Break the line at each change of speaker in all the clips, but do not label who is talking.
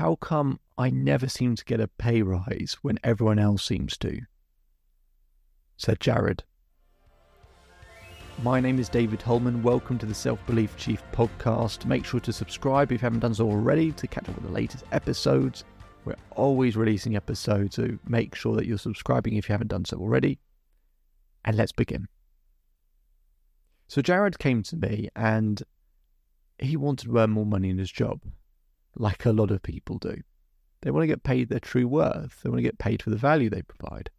how come I never seem to get a pay rise when everyone else seems to? said Jared. My name is David Hulman. Welcome to the Self Belief Chief podcast. Make sure to subscribe if you haven't done so already to catch up with the latest episodes. We're always releasing episodes, so make sure that you're subscribing if you haven't done so already. And let's begin. So, Jared came to me and he wanted to earn more money in his job, like a lot of people do. They want to get paid their true worth, they want to get paid for the value they provide.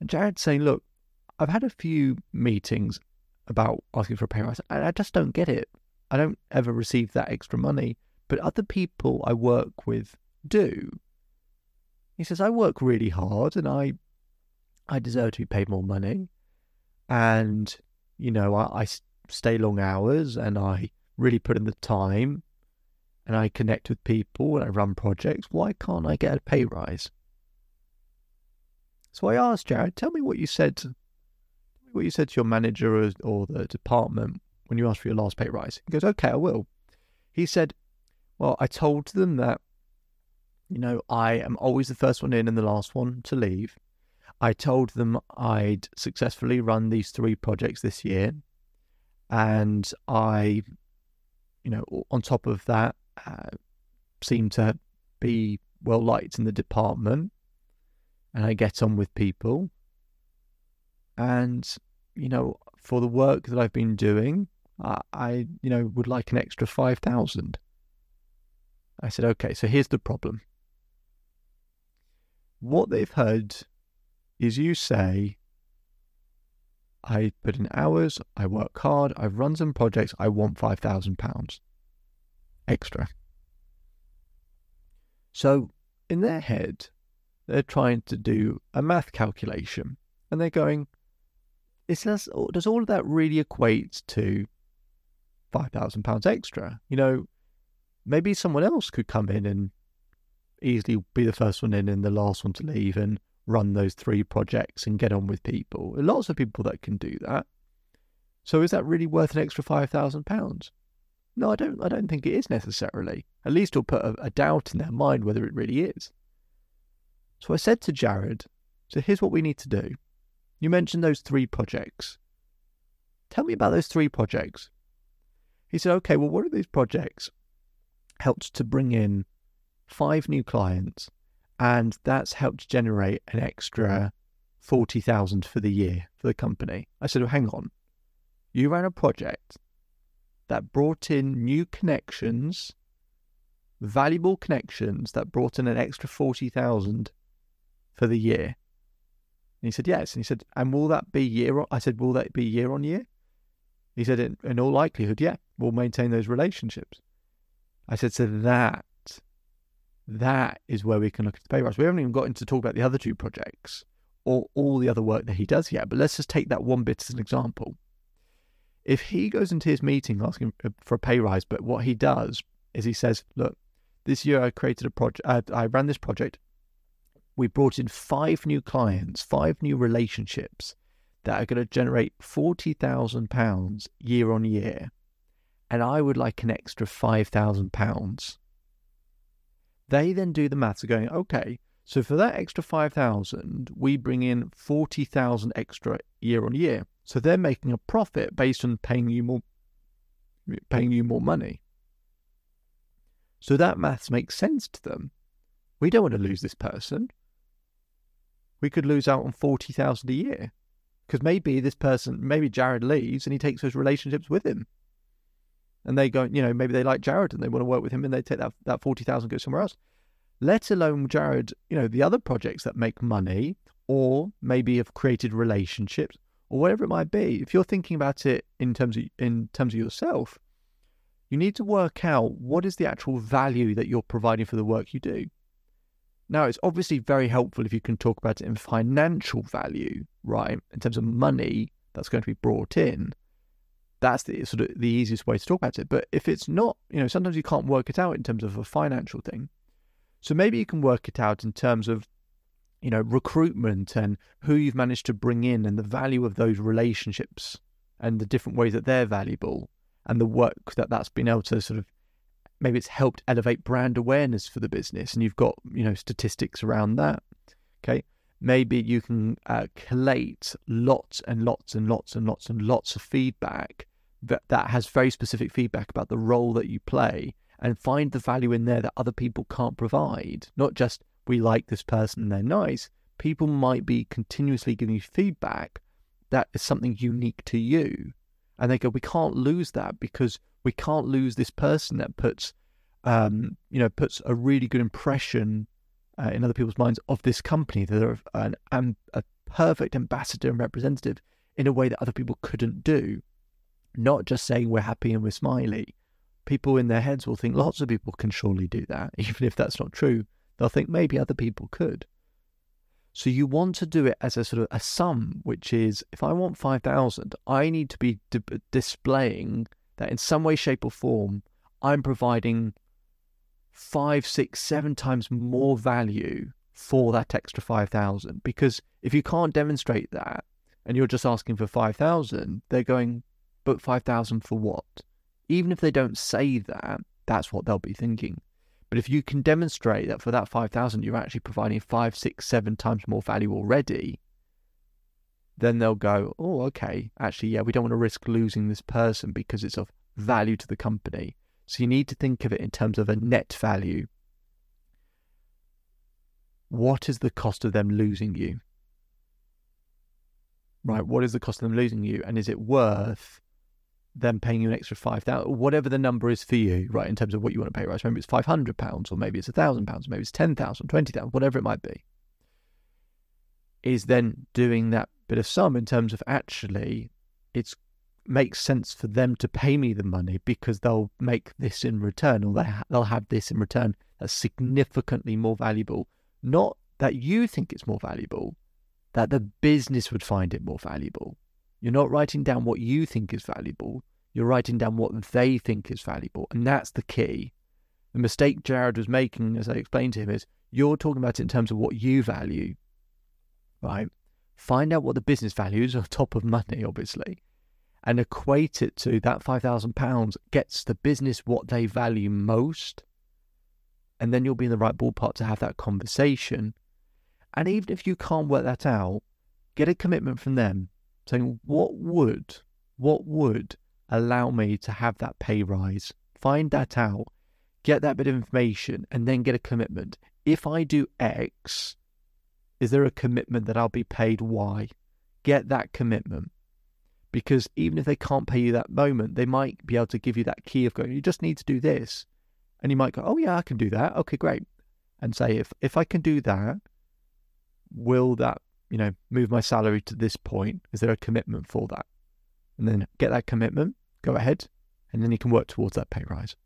And Jared's saying, Look, I've had a few meetings about asking for a pay rise, and I just don't get it. I don't ever receive that extra money, but other people I work with do. He says, I work really hard and I I deserve to be paid more money. And, you know, I, I stay long hours and I really put in the time and I connect with people and I run projects. Why can't I get a pay rise? So I asked Jared, tell me what you said what you said to your manager or, or the department when you asked for your last pay rise. He goes, okay, I will. He said, well, I told them that, you know, I am always the first one in and the last one to leave. I told them I'd successfully run these three projects this year. And I, you know, on top of that, uh, seem to be well liked in the department. And I get on with people. And, you know, for the work that I've been doing, I, I you know, would like an extra 5,000. I said, okay, so here's the problem. What they've heard is you say, I put in hours, I work hard, I've run some projects, I want £5,000 extra. So in their head, they're trying to do a math calculation and they're going, is does, does all of that really equate to £5,000 extra? You know, maybe someone else could come in and easily be the first one in and the last one to leave and run those three projects and get on with people. Lots of people that can do that. So is that really worth an extra five thousand pounds? No, I don't. I don't think it is necessarily. At least it'll put a, a doubt in their mind whether it really is. So I said to Jared, "So here's what we need to do. You mentioned those three projects. Tell me about those three projects." He said, "Okay, well, what are these projects? Helped to bring in five new clients, and that's helped generate an extra forty thousand for the year for the company." I said, well, "Hang on, you ran a project that brought in new connections, valuable connections that brought in an extra 40,000 for the year. And he said, yes. And he said, and will that be year on? I said, will that be year on year? He said, in, in all likelihood, yeah, we'll maintain those relationships. I said, so that, that is where we can look at the pay rise. We haven't even got into talk about the other two projects or all the other work that he does yet, but let's just take that one bit as an example if he goes into his meeting asking for a pay rise, but what he does is he says, "Look, this year I created a project. Uh, I ran this project. We brought in five new clients, five new relationships that are going to generate forty thousand pounds year on year, and I would like an extra five thousand pounds." They then do the maths of going, okay, so for that extra 5,000, we bring in 40,000 extra year on year. So they're making a profit based on paying you more paying you more money. So that maths makes sense to them. We don't want to lose this person. We could lose out on 40,000 a year. Because maybe this person, maybe Jared leaves and he takes those relationships with him. And they go, you know, maybe they like Jared and they want to work with him and they take that, that 40,000 go somewhere else. Let alone Jared, you know, the other projects that make money or maybe have created relationships or whatever it might be, if you're thinking about it in terms of in terms of yourself, you need to work out what is the actual value that you're providing for the work you do. Now, it's obviously very helpful if you can talk about it in financial value, right? In terms of money that's going to be brought in. That's the sort of the easiest way to talk about it. But if it's not, you know, sometimes you can't work it out in terms of a financial thing. So maybe you can work it out in terms of you know, recruitment and who you've managed to bring in and the value of those relationships and the different ways that they're valuable and the work that that's been able to sort of maybe it's helped elevate brand awareness for the business and you've got, you know, statistics around that. Okay. Maybe you can uh, collate lots and lots and lots and lots and lots of feedback that, that has very specific feedback about the role that you play and find the value in there that other people can't provide. Not just we like this person and they're nice. People might be continuously giving you feedback that is something unique to you. And they go, we can't lose that because we can't lose this person that puts, um, you know, puts a really good impression uh, in other people's minds of this company. They're an, an, a perfect ambassador and representative in a way that other people couldn't do. Not just saying we're happy and we're smiley. People in their heads will think lots of people can surely do that, even if that's not true. They'll think maybe other people could. So you want to do it as a sort of a sum, which is if I want 5,000, I need to be d- displaying that in some way, shape, or form, I'm providing five, six, seven times more value for that extra 5,000. Because if you can't demonstrate that and you're just asking for 5,000, they're going, but 5,000 for what? Even if they don't say that, that's what they'll be thinking. But if you can demonstrate that for that 5,000, you're actually providing five, six, seven times more value already, then they'll go, oh, okay, actually, yeah, we don't want to risk losing this person because it's of value to the company. So you need to think of it in terms of a net value. What is the cost of them losing you? Right, what is the cost of them losing you? And is it worth them paying you an extra five thousand, whatever the number is for you, right? In terms of what you want to pay, right? So maybe it's five hundred pounds, or maybe it's a thousand pounds, maybe it's ten thousand, twenty thousand, whatever it might be. Is then doing that bit of sum in terms of actually, it's makes sense for them to pay me the money because they'll make this in return, or they ha- they'll have this in return that's significantly more valuable. Not that you think it's more valuable, that the business would find it more valuable. You're not writing down what you think is valuable. You're writing down what they think is valuable. And that's the key. The mistake Jared was making, as I explained to him, is you're talking about it in terms of what you value, right? Find out what the business values on top of money, obviously, and equate it to that £5,000 gets the business what they value most. And then you'll be in the right ballpark to have that conversation. And even if you can't work that out, get a commitment from them saying what would what would allow me to have that pay rise? Find that out get that bit of information and then get a commitment. If i do x is there a commitment that i'll be paid y? Get that commitment. Because even if they can't pay you that moment they might be able to give you that key of going you just need to do this. And you might go oh yeah i can do that. Okay great. And say if if i can do that will that you know, move my salary to this point? Is there a commitment for that? And then get that commitment, go ahead, and then you can work towards that pay rise.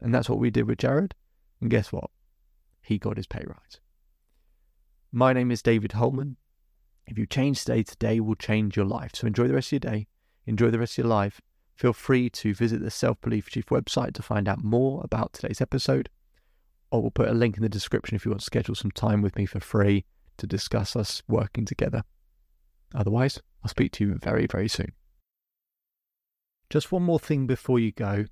And that's what we did with Jared. And guess what? He got his pay rise. My name is David Hulman. If you change today, today will change your life. So enjoy the rest of your day, enjoy the rest of your life. Feel free to visit the Self Belief Chief website to find out more about today's episode. Or we'll put a link in the description if you want to schedule some time with me for free to discuss us working together. Otherwise, I'll speak to you very, very soon. Just one more thing before you go.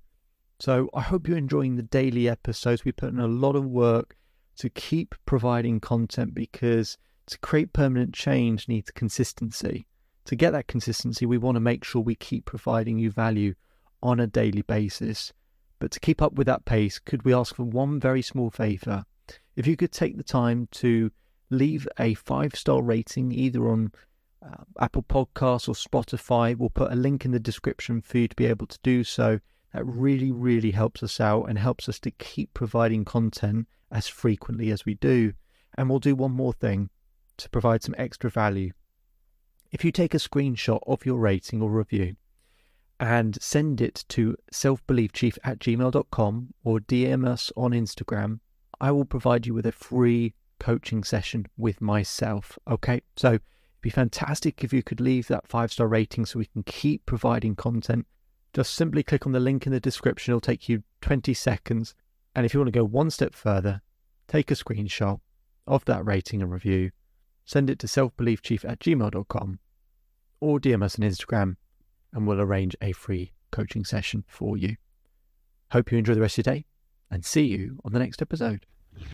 So, I hope you're enjoying the daily episodes. We put in a lot of work to keep providing content because to create permanent change needs consistency. To get that consistency, we want to make sure we keep providing you value on a daily basis. But to keep up with that pace, could we ask for one very small favour? If you could take the time to leave a five star rating either on uh, Apple Podcasts or Spotify. We'll put a link in the description for you to be able to do so. That really, really helps us out and helps us to keep providing content as frequently as we do. And we'll do one more thing to provide some extra value. If you take a screenshot of your rating or review and send it to selfbeliefchief at gmail.com or DM us on Instagram, I will provide you with a free coaching session with myself. Okay, so it'd be fantastic if you could leave that five star rating so we can keep providing content. Just simply click on the link in the description, it'll take you 20 seconds. And if you want to go one step further, take a screenshot of that rating and review, send it to selfbeliefchief at gmail.com or DM us on Instagram, and we'll arrange a free coaching session for you. Hope you enjoy the rest of your day, and see you on the next episode.